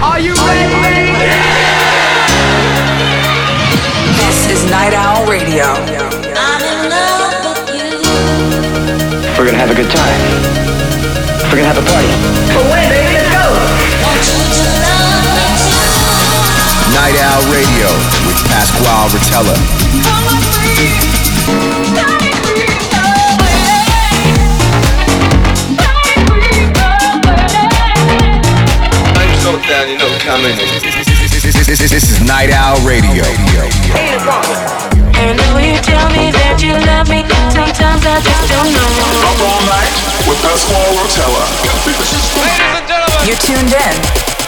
Are you ready? This is Night Owl Radio. We're gonna have a good time. We're gonna have a party. Away, baby, let's go! Night Owl Radio with Pasquale Rotella. Coming. This, this, this, this, this is Night Owl Radio. And when you tell me that you love me, sometimes I just don't know. Up all night with Pasquale Rotella. You're tuned in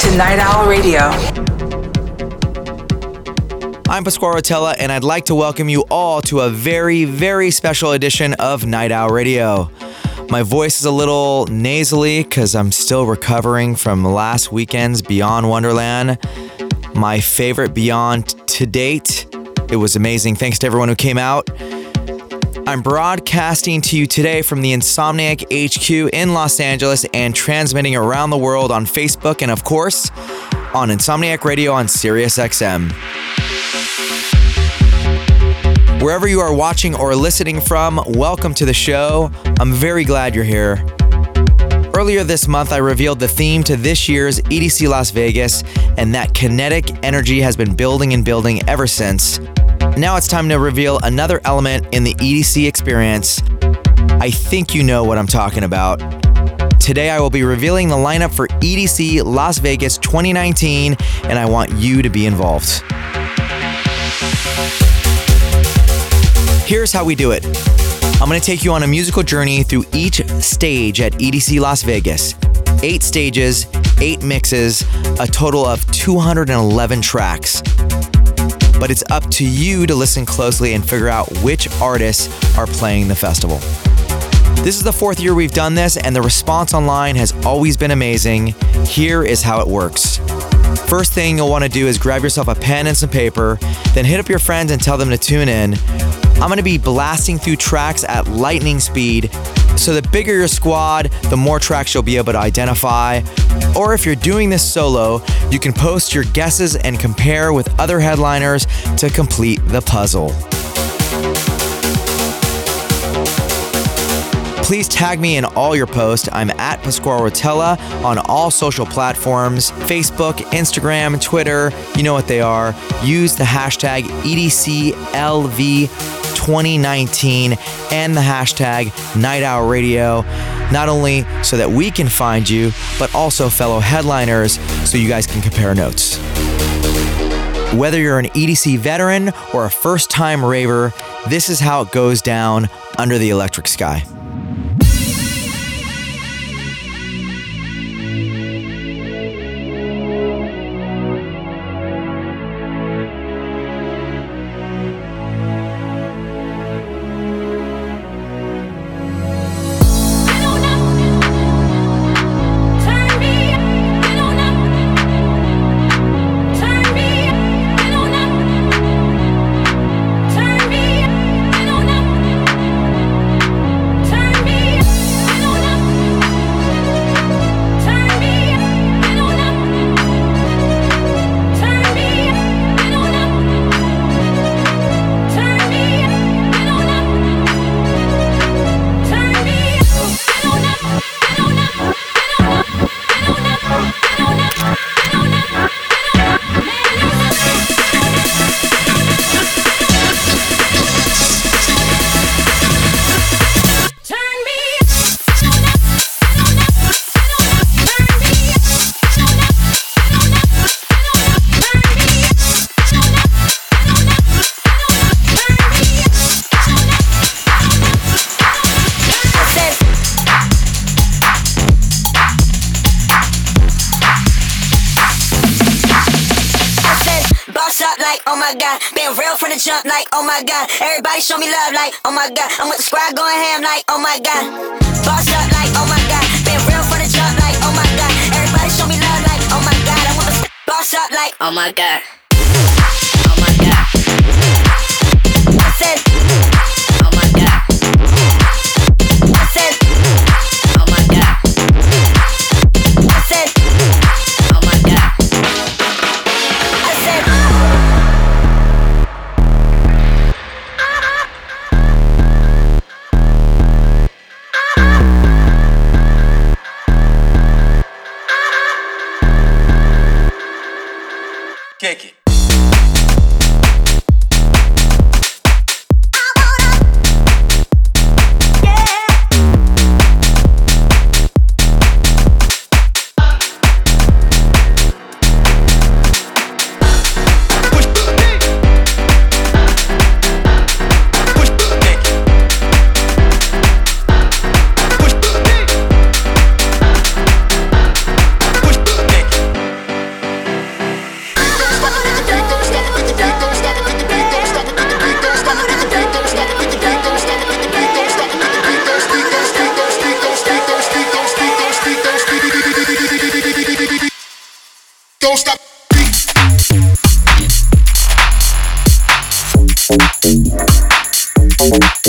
to Night Owl Radio. I'm Pasquale Rotella, and I'd like to welcome you all to a very, very special edition of Night Owl Radio. My voice is a little nasally because I'm still recovering from last weekend's Beyond Wonderland. My favorite Beyond to date. It was amazing. Thanks to everyone who came out. I'm broadcasting to you today from the Insomniac HQ in Los Angeles and transmitting around the world on Facebook and, of course, on Insomniac Radio on SiriusXM. Wherever you are watching or listening from, welcome to the show. I'm very glad you're here. Earlier this month, I revealed the theme to this year's EDC Las Vegas, and that kinetic energy has been building and building ever since. Now it's time to reveal another element in the EDC experience. I think you know what I'm talking about. Today, I will be revealing the lineup for EDC Las Vegas 2019, and I want you to be involved. Here's how we do it. I'm going to take you on a musical journey through each stage at EDC Las Vegas. Eight stages, eight mixes, a total of 211 tracks. But it's up to you to listen closely and figure out which artists are playing the festival. This is the fourth year we've done this, and the response online has always been amazing. Here is how it works. First thing you'll want to do is grab yourself a pen and some paper, then hit up your friends and tell them to tune in. I'm going to be blasting through tracks at lightning speed, so the bigger your squad, the more tracks you'll be able to identify. Or if you're doing this solo, you can post your guesses and compare with other headliners to complete the puzzle. Please tag me in all your posts. I'm at Pasquale Rotella on all social platforms Facebook, Instagram, Twitter. You know what they are. Use the hashtag EDCLV2019 and the hashtag Night Owl Radio, not only so that we can find you, but also fellow headliners so you guys can compare notes. Whether you're an EDC veteran or a first time raver, this is how it goes down under the electric sky. Oh jump like, oh my god. Everybody show me love like, oh my god. I'm with the squad going ham like, oh my god. Boss up like, oh my god. Been real from the jump like, oh my god. Everybody show me love like, oh my god. I'm with the boss up like, oh my god. Oh my god. I said, Beat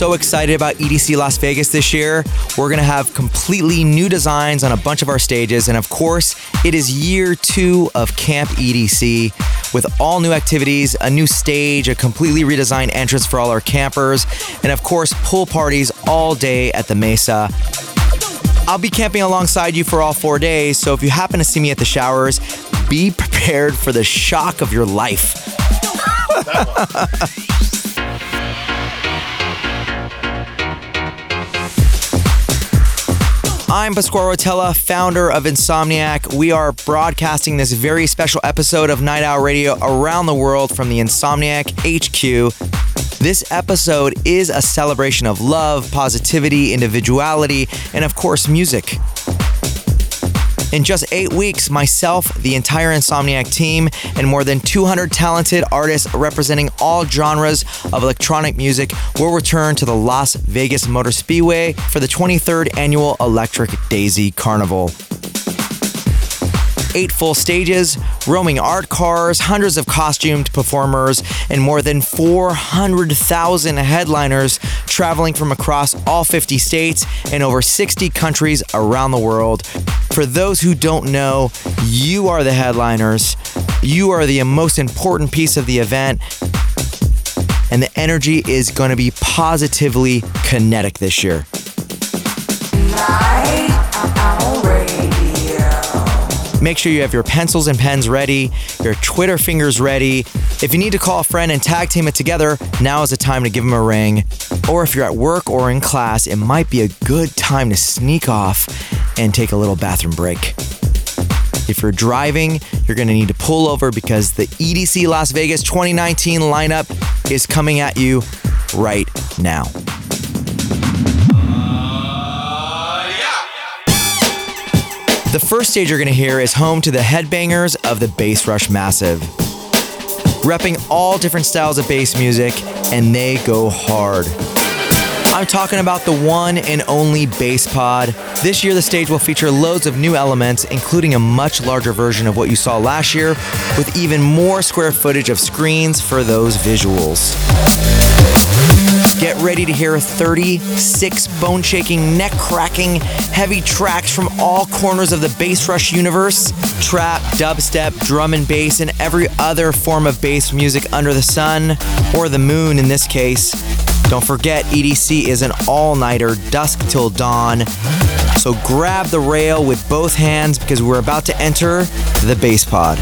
so excited about EDC Las Vegas this year. We're going to have completely new designs on a bunch of our stages. And of course, it is year two of Camp EDC with all new activities, a new stage, a completely redesigned entrance for all our campers, and of course, pool parties all day at the Mesa. I'll be camping alongside you for all four days, so if you happen to see me at the showers, be prepared for the shock of your life. I'm Pasquale Rotella, founder of Insomniac. We are broadcasting this very special episode of Night Owl Radio around the world from the Insomniac HQ. This episode is a celebration of love, positivity, individuality, and of course, music. In just eight weeks, myself, the entire Insomniac team, and more than 200 talented artists representing all genres of electronic music will return to the Las Vegas Motor Speedway for the 23rd annual Electric Daisy Carnival eight full stages, roaming art cars, hundreds of costumed performers, and more than 400,000 headliners traveling from across all 50 states and over 60 countries around the world. For those who don't know, you are the headliners. You are the most important piece of the event. And the energy is going to be positively kinetic this year. Make sure you have your pencils and pens ready, your Twitter fingers ready. If you need to call a friend and tag team it together, now is the time to give them a ring. Or if you're at work or in class, it might be a good time to sneak off and take a little bathroom break. If you're driving, you're going to need to pull over because the EDC Las Vegas 2019 lineup is coming at you right now. The first stage you're going to hear is home to the headbangers of the Bass Rush Massive. Repping all different styles of bass music, and they go hard. I'm talking about the one and only Bass Pod. This year, the stage will feature loads of new elements, including a much larger version of what you saw last year, with even more square footage of screens for those visuals. Get ready to hear 36 bone shaking, neck cracking, heavy tracks from all corners of the Bass Rush universe trap, dubstep, drum and bass, and every other form of bass music under the sun, or the moon in this case. Don't forget, EDC is an all nighter, dusk till dawn. So grab the rail with both hands because we're about to enter the bass pod.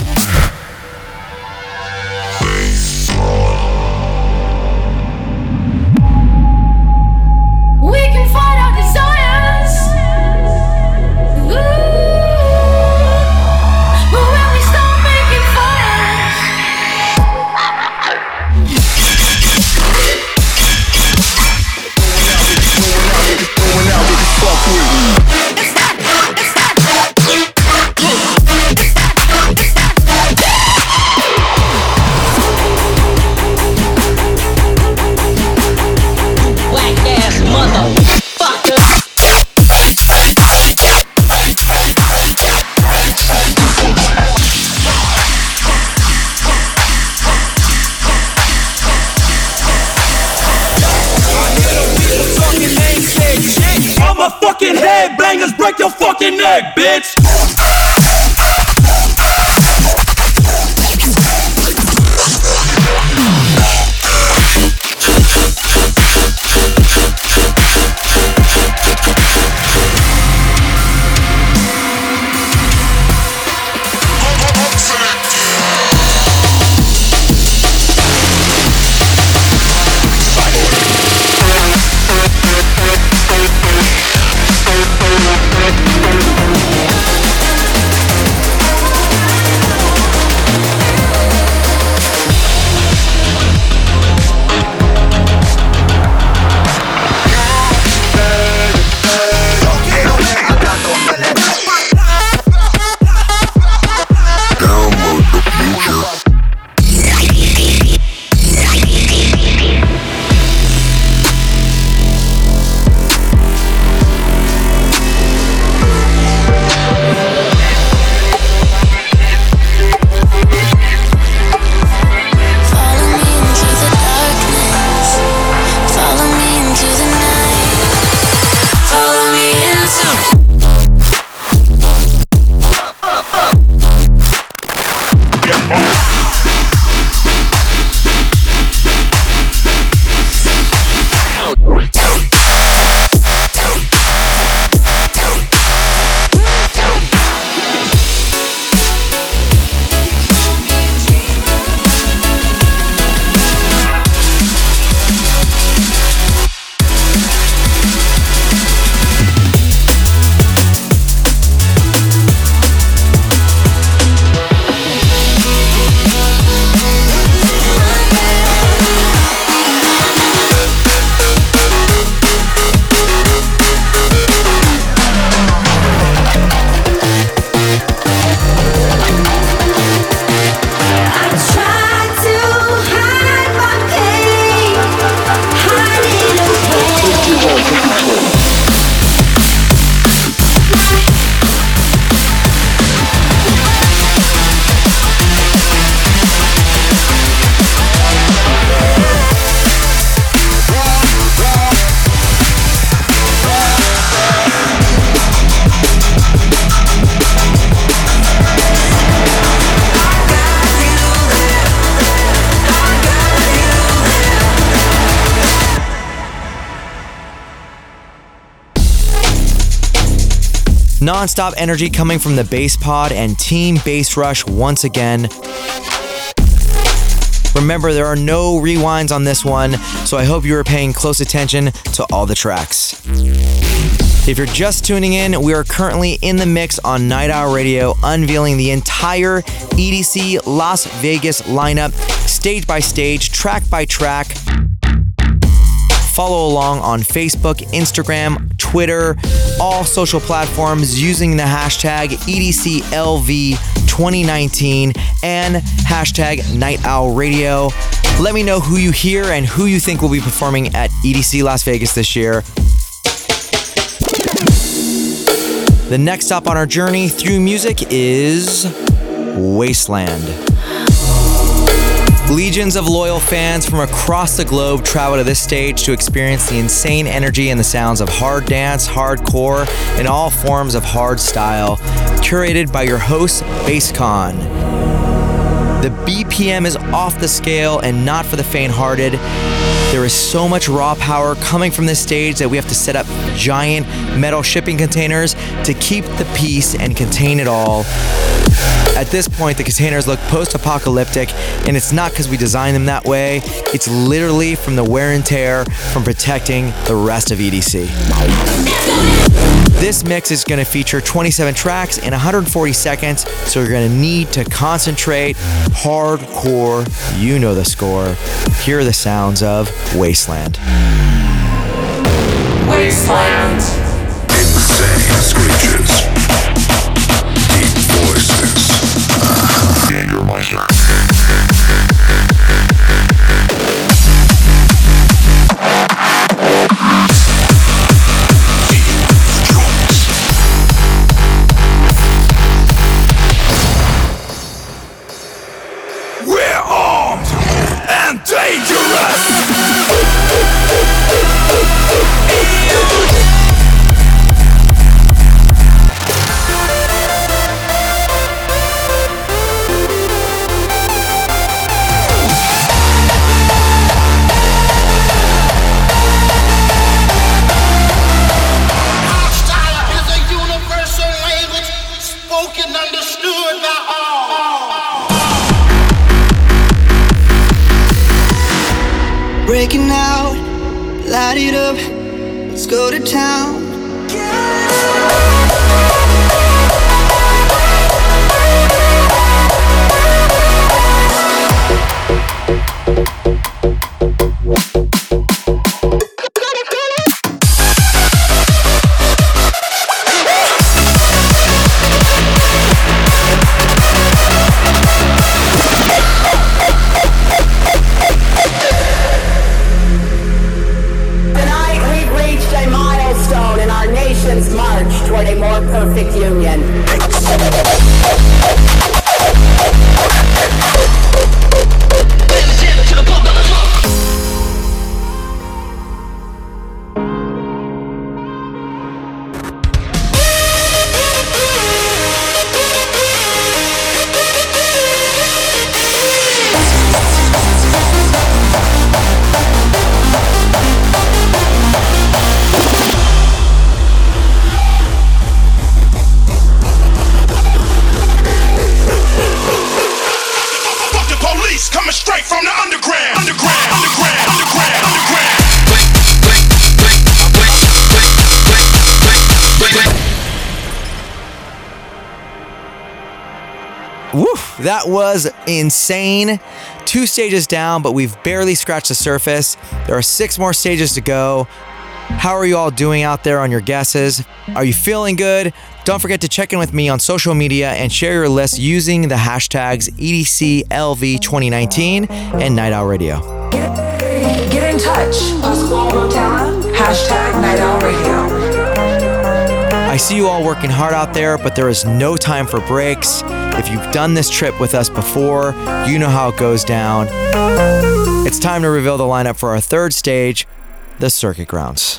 Non-stop energy coming from the bass pod and Team Bass Rush once again. Remember, there are no rewinds on this one, so I hope you are paying close attention to all the tracks. If you're just tuning in, we are currently in the mix on Night Owl Radio, unveiling the entire EDC Las Vegas lineup, stage by stage, track by track. Follow along on Facebook, Instagram, Twitter, all social platforms using the hashtag EDCLV2019 and hashtag Night Owl Radio. Let me know who you hear and who you think will be performing at EDC Las Vegas this year. The next stop on our journey through music is Wasteland. Legions of loyal fans from across the globe travel to this stage to experience the insane energy and the sounds of hard dance, hardcore, and all forms of hard style, curated by your host, BassCon. The BPM is off the scale and not for the faint hearted. There is so much raw power coming from this stage that we have to set up giant metal shipping containers to keep the peace and contain it all. At this point, the containers look post apocalyptic, and it's not because we designed them that way. It's literally from the wear and tear from protecting the rest of EDC. This mix is going to feature 27 tracks in 140 seconds, so you're going to need to concentrate hardcore. You know the score. Here are the sounds of Wasteland. Wasteland. Insane screeches. Deep voices. Jägermeister. Was insane. Two stages down, but we've barely scratched the surface. There are six more stages to go. How are you all doing out there on your guesses? Are you feeling good? Don't forget to check in with me on social media and share your list using the hashtags E EDCLV2019 and Night Owl Radio. Get in touch. Hashtag Night Owl Radio. See you all working hard out there, but there is no time for breaks. If you've done this trip with us before, you know how it goes down. It's time to reveal the lineup for our third stage, the Circuit Grounds.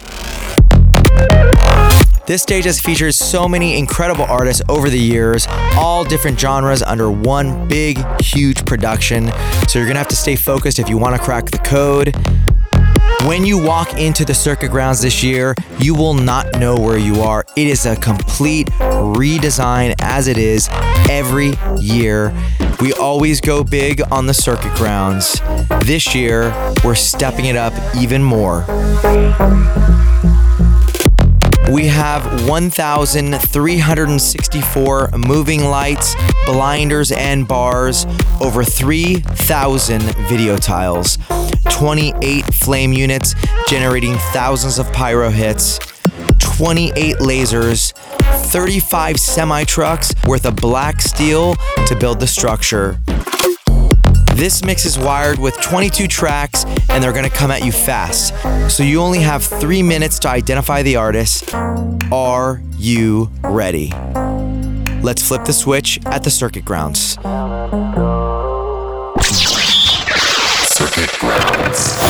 This stage has featured so many incredible artists over the years, all different genres under one big, huge production. So you're gonna have to stay focused if you wanna crack the code. When you walk into the circuit grounds this year, you will not know where you are. It is a complete redesign as it is every year. We always go big on the circuit grounds. This year, we're stepping it up even more. We have 1,364 moving lights, blinders, and bars, over 3,000 video tiles, 28 flame units generating thousands of pyro hits, 28 lasers, 35 semi trucks worth of black steel to build the structure. This mix is wired with 22 tracks and they're gonna come at you fast. So you only have three minutes to identify the artist. Are you ready? Let's flip the switch at the circuit grounds. Circuit grounds.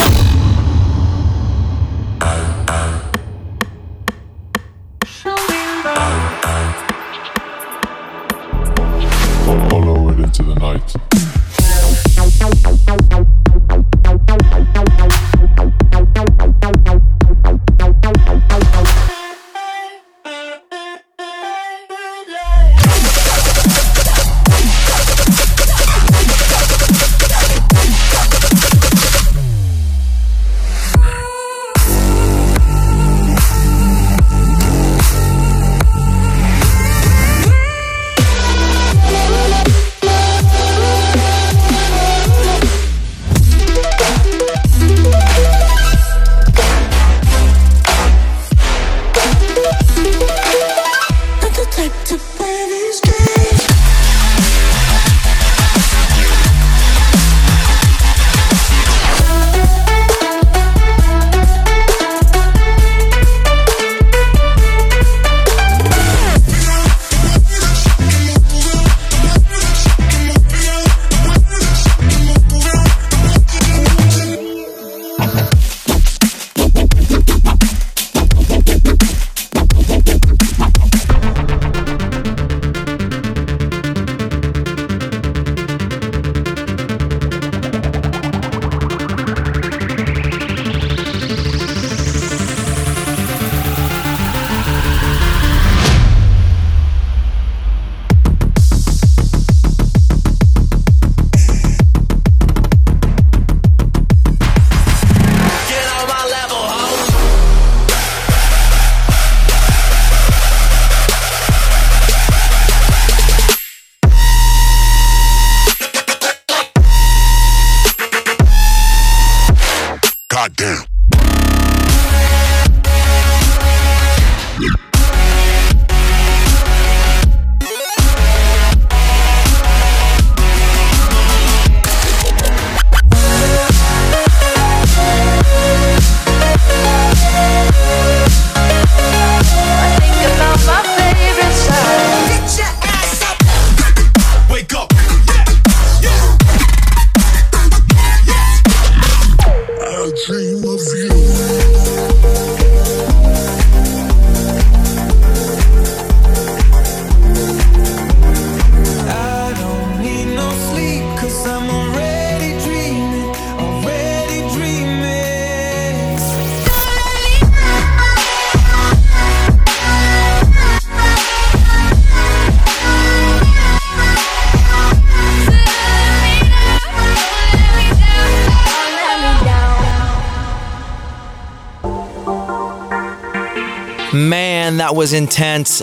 Was intense.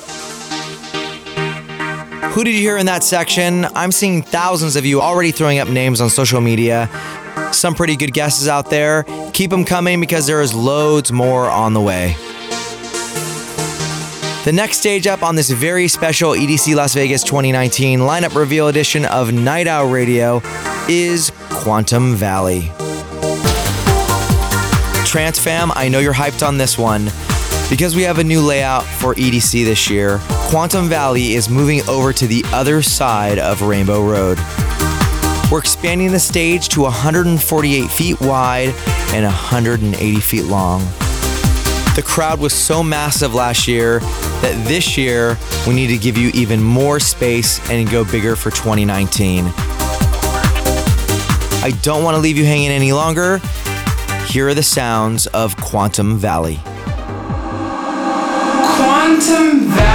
Who did you hear in that section? I'm seeing thousands of you already throwing up names on social media. Some pretty good guesses out there. Keep them coming because there is loads more on the way. The next stage up on this very special EDC Las Vegas 2019 lineup reveal edition of Night Owl Radio is Quantum Valley. Trance fam, I know you're hyped on this one. Because we have a new layout for EDC this year, Quantum Valley is moving over to the other side of Rainbow Road. We're expanding the stage to 148 feet wide and 180 feet long. The crowd was so massive last year that this year we need to give you even more space and go bigger for 2019. I don't want to leave you hanging any longer. Here are the sounds of Quantum Valley. Quantum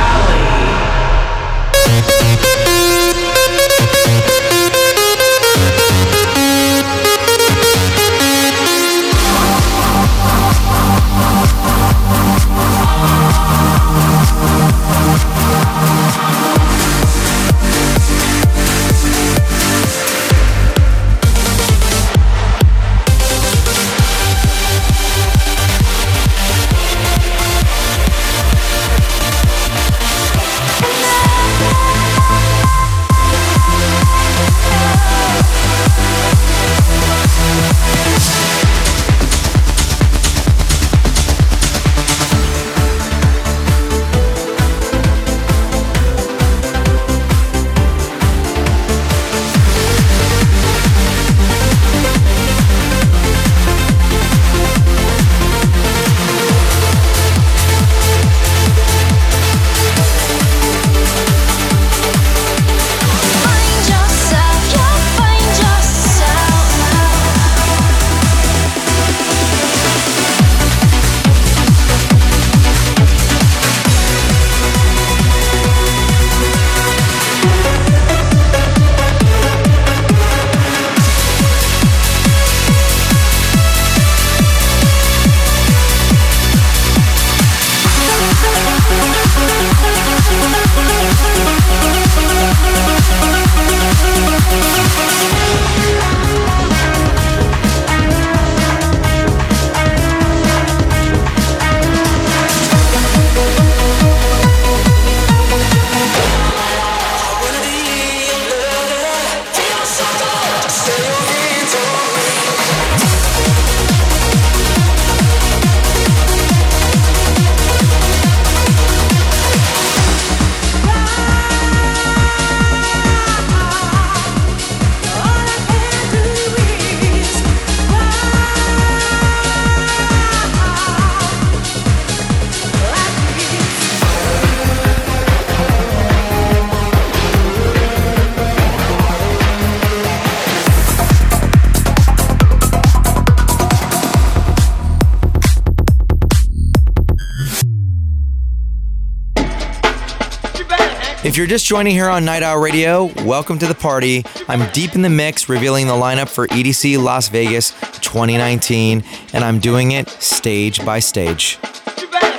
you're just joining here on Night Owl Radio, welcome to the party. I'm deep in the mix revealing the lineup for EDC Las Vegas 2019, and I'm doing it stage by stage.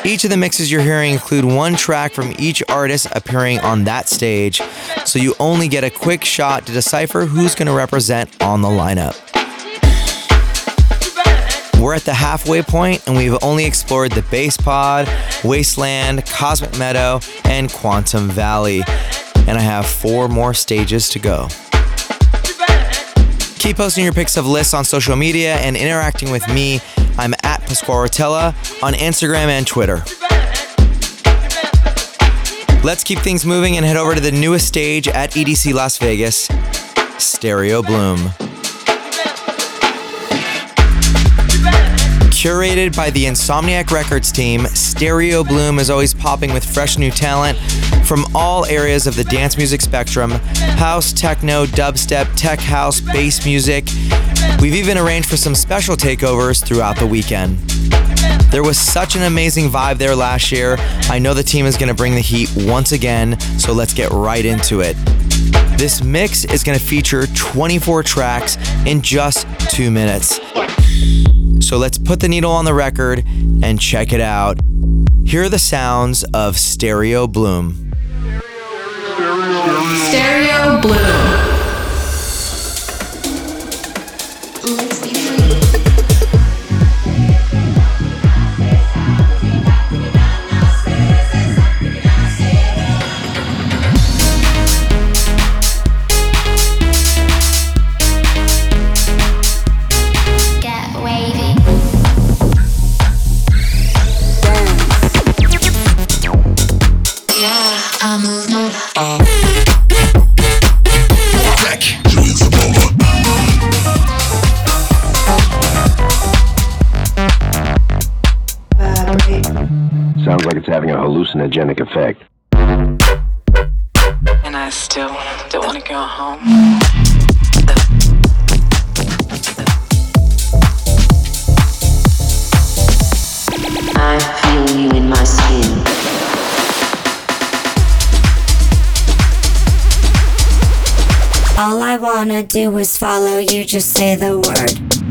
Each of the mixes you're hearing include one track from each artist appearing on that stage, so you only get a quick shot to decipher who's going to represent on the lineup. We're at the halfway point and we've only explored the Bass Pod, Wasteland, Cosmic Meadow, and Quantum Valley. And I have four more stages to go. Keep posting your pics of lists on social media and interacting with me. I'm at Pasquale Rotella on Instagram and Twitter. Let's keep things moving and head over to the newest stage at EDC Las Vegas, Stereo Bloom. Curated by the Insomniac Records team, Stereo Bloom is always popping with fresh new talent from all areas of the dance music spectrum house, techno, dubstep, tech house, bass music. We've even arranged for some special takeovers throughout the weekend. There was such an amazing vibe there last year. I know the team is going to bring the heat once again, so let's get right into it. This mix is going to feature 24 tracks in just two minutes. So let's put the needle on the record and check it out. Here are the sounds of Stereo Bloom. Stereo Bloom. Sounds hallucinogenic effect. And I still don't want to go home. All I wanna do is follow you, just say the word.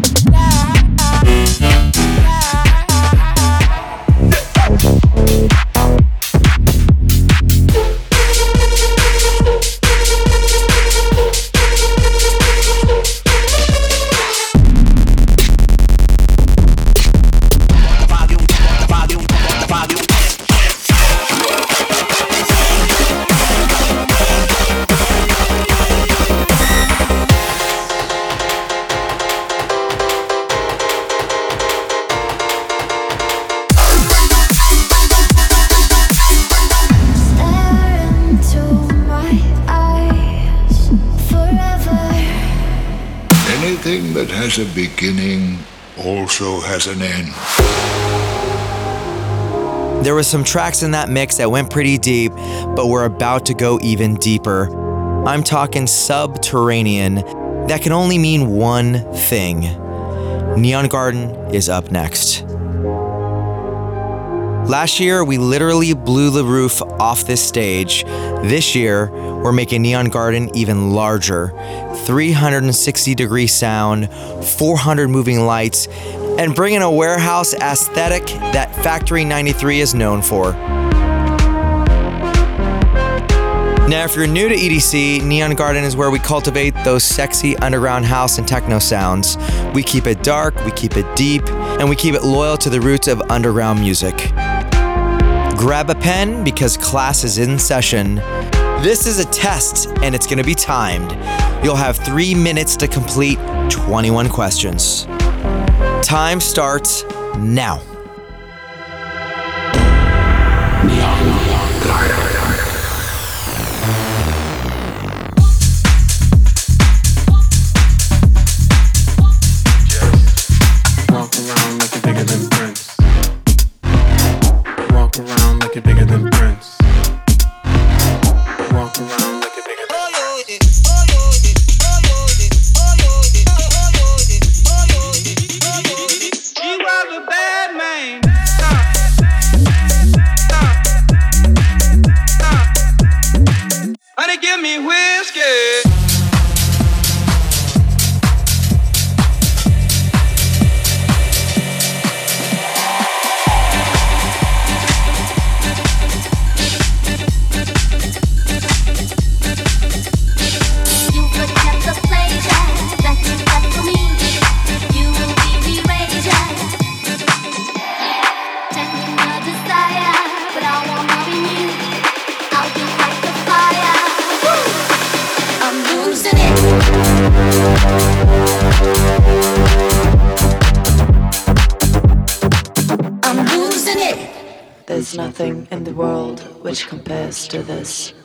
Has a beginning also has an end. There was some tracks in that mix that went pretty deep, but we're about to go even deeper. I'm talking subterranean. That can only mean one thing. Neon Garden is up next. Last year, we literally blew the roof off this stage. This year, we're making Neon Garden even larger 360 degree sound, 400 moving lights, and bring in a warehouse aesthetic that Factory 93 is known for. Now, if you're new to EDC, Neon Garden is where we cultivate those sexy underground house and techno sounds. We keep it dark, we keep it deep, and we keep it loyal to the roots of underground music. Grab a pen because class is in session. This is a test and it's going to be timed. You'll have three minutes to complete 21 questions. Time starts now. World which compares to this.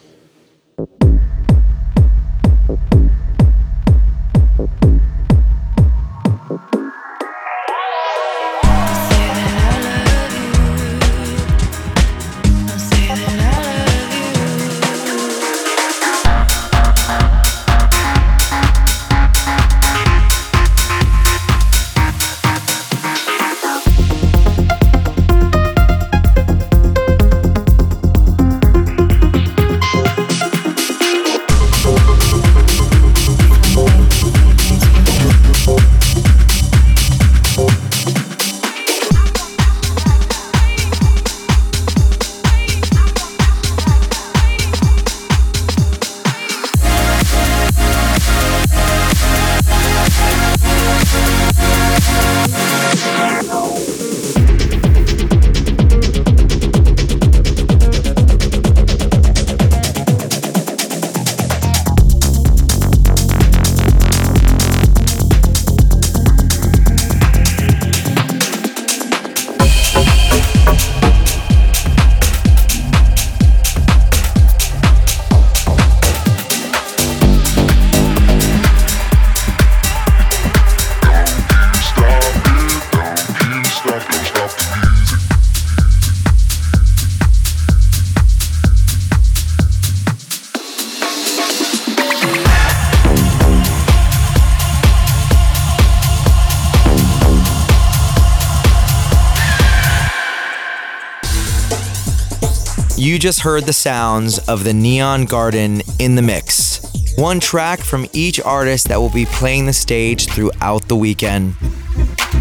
You just heard the sounds of the Neon Garden in the mix. One track from each artist that will be playing the stage throughout the weekend.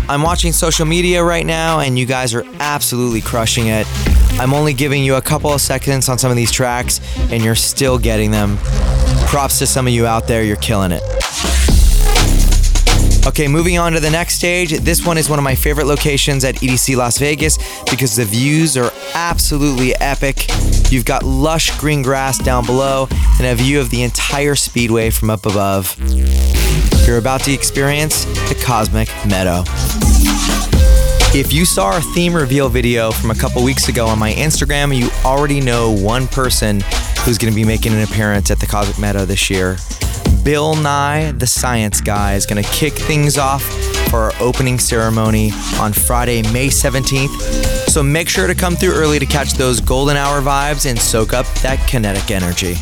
I'm watching social media right now, and you guys are absolutely crushing it. I'm only giving you a couple of seconds on some of these tracks, and you're still getting them. Props to some of you out there, you're killing it. Okay, moving on to the next stage. This one is one of my favorite locations at EDC Las Vegas because the views are absolutely epic. You've got lush green grass down below and a view of the entire speedway from up above. You're about to experience the Cosmic Meadow. If you saw our theme reveal video from a couple weeks ago on my Instagram, you already know one person who's going to be making an appearance at the Cosmic Meadow this year. Bill Nye, the science guy, is going to kick things off for our opening ceremony on Friday, May 17th. So make sure to come through early to catch those golden hour vibes and soak up that kinetic energy.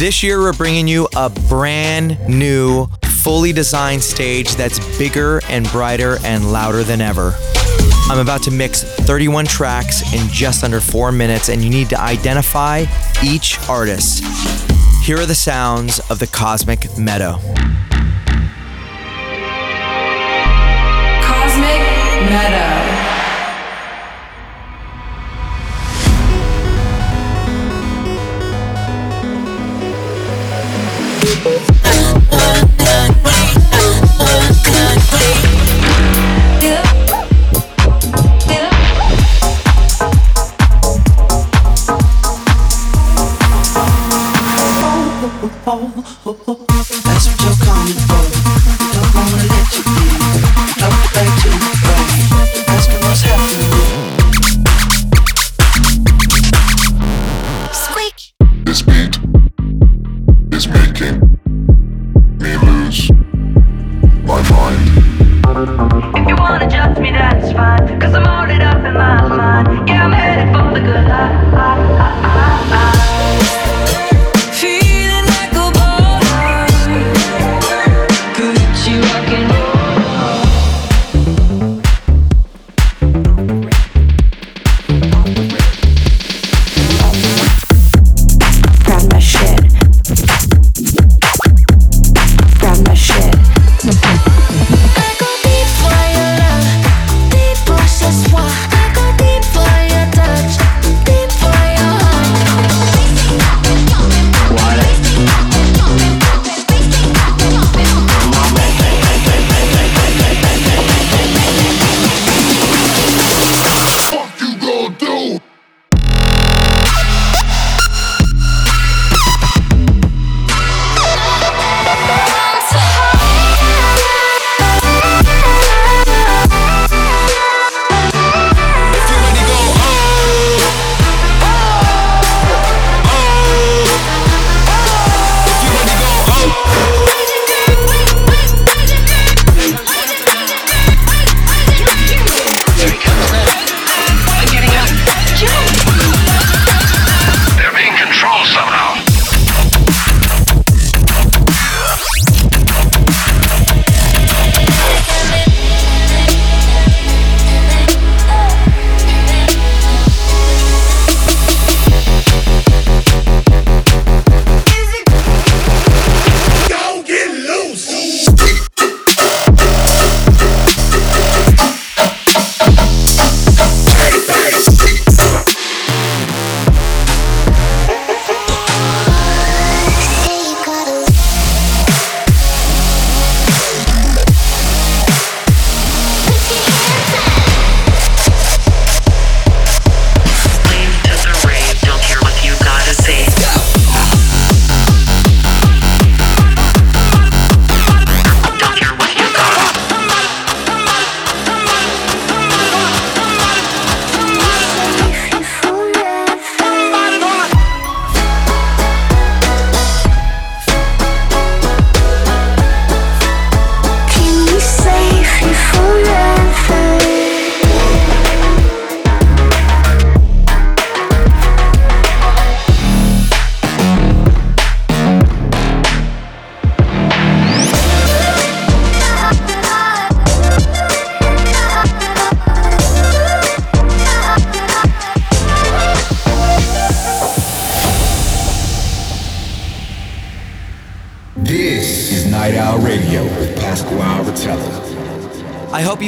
This year, we're bringing you a brand new, fully designed stage that's bigger and brighter and louder than ever. I'm about to mix 31 tracks in just under four minutes, and you need to identify each artist. Here are the sounds of the Cosmic Meadow. Cosmic Meadow.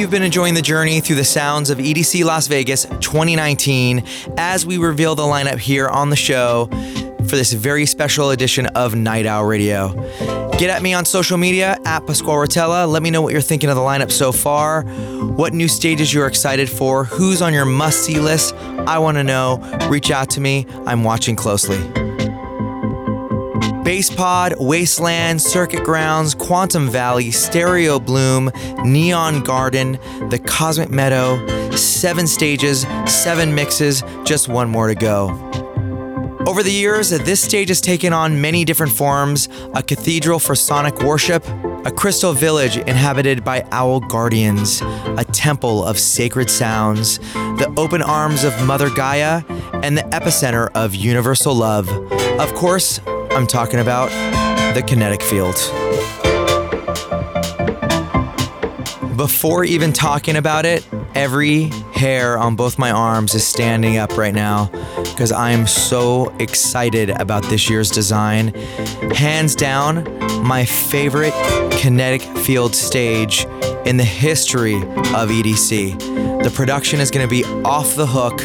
You've been enjoying the journey through the sounds of EDC Las Vegas 2019 as we reveal the lineup here on the show for this very special edition of Night Owl Radio. Get at me on social media at Pasquale Rotella. Let me know what you're thinking of the lineup so far, what new stages you're excited for, who's on your must see list. I want to know. Reach out to me. I'm watching closely. Bass Pod, Wasteland, Circuit Grounds, Quantum Valley, Stereo Bloom, Neon Garden, The Cosmic Meadow, seven stages, seven mixes, just one more to go. Over the years, this stage has taken on many different forms a cathedral for sonic worship, a crystal village inhabited by owl guardians, a temple of sacred sounds, the open arms of Mother Gaia, and the epicenter of universal love. Of course, I'm talking about the kinetic field. Before even talking about it, every hair on both my arms is standing up right now because I am so excited about this year's design. Hands down, my favorite kinetic field stage in the history of EDC. The production is going to be off the hook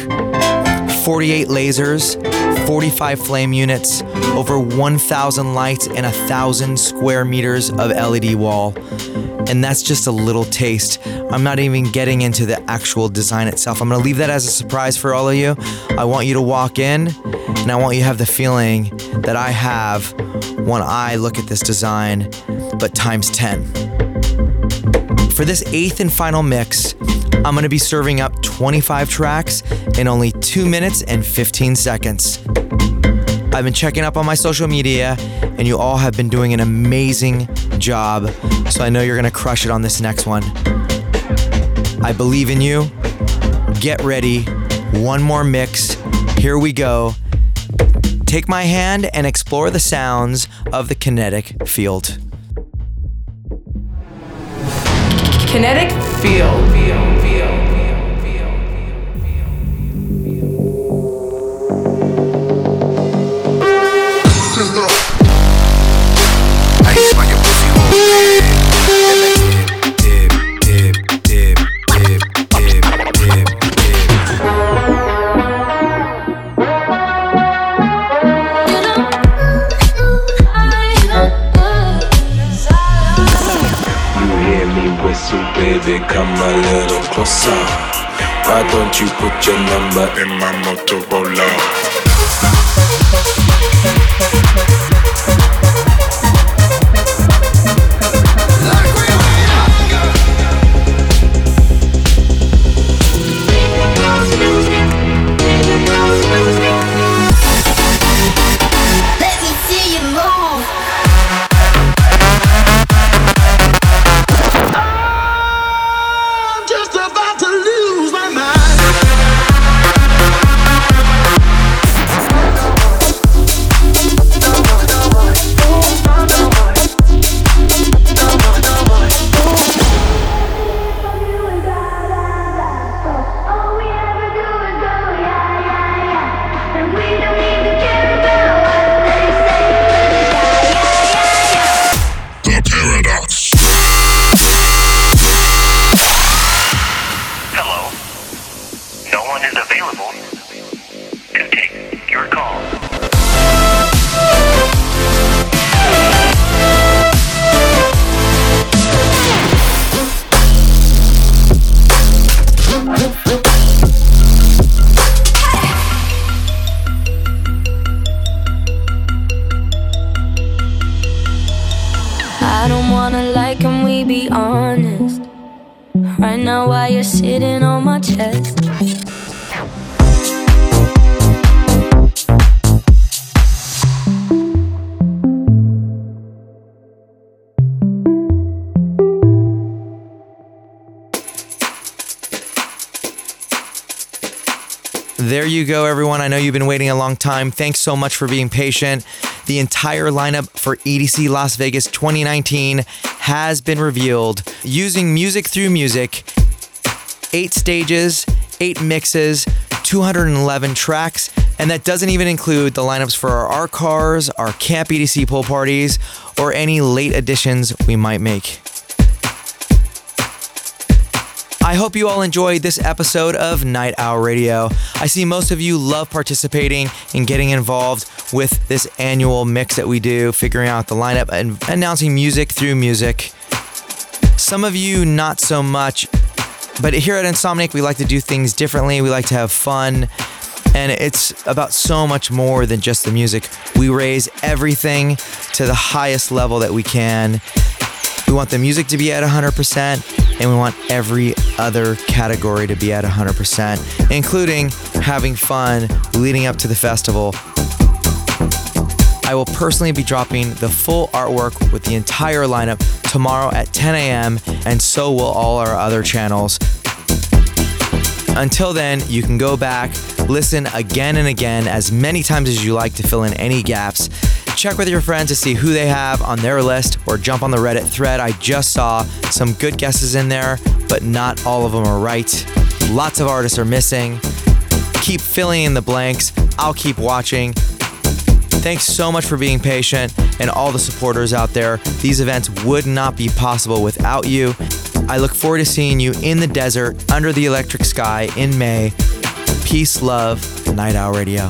48 lasers, 45 flame units, over 1,000 lights, and thousand square meters of LED wall. And that's just a little taste. I'm not even getting into the actual design itself. I'm gonna leave that as a surprise for all of you. I want you to walk in and I want you to have the feeling that I have when I look at this design, but times 10. For this eighth and final mix, I'm gonna be serving up 25 tracks in only 2 minutes and 15 seconds. I've been checking up on my social media, and you all have been doing an amazing job, so I know you're gonna crush it on this next one. I believe in you. Get ready. One more mix. Here we go. Take my hand and explore the sounds of the kinetic field. Kinetic field. You your number in my Motorola? Go, everyone. I know you've been waiting a long time. Thanks so much for being patient. The entire lineup for EDC Las Vegas 2019 has been revealed using music through music. Eight stages, eight mixes, 211 tracks, and that doesn't even include the lineups for our art cars, our Camp EDC pool parties, or any late additions we might make. I hope you all enjoyed this episode of Night Owl Radio. I see most of you love participating and getting involved with this annual mix that we do, figuring out the lineup and announcing music through music. Some of you, not so much. But here at Insomniac, we like to do things differently. We like to have fun. And it's about so much more than just the music. We raise everything to the highest level that we can. We want the music to be at 100%, and we want every other category to be at 100%, including having fun leading up to the festival. I will personally be dropping the full artwork with the entire lineup tomorrow at 10 a.m., and so will all our other channels. Until then, you can go back, listen again and again as many times as you like to fill in any gaps. Check with your friends to see who they have on their list or jump on the Reddit thread. I just saw some good guesses in there, but not all of them are right. Lots of artists are missing. Keep filling in the blanks. I'll keep watching. Thanks so much for being patient and all the supporters out there. These events would not be possible without you. I look forward to seeing you in the desert under the electric sky in May. Peace, love, Night Owl Radio.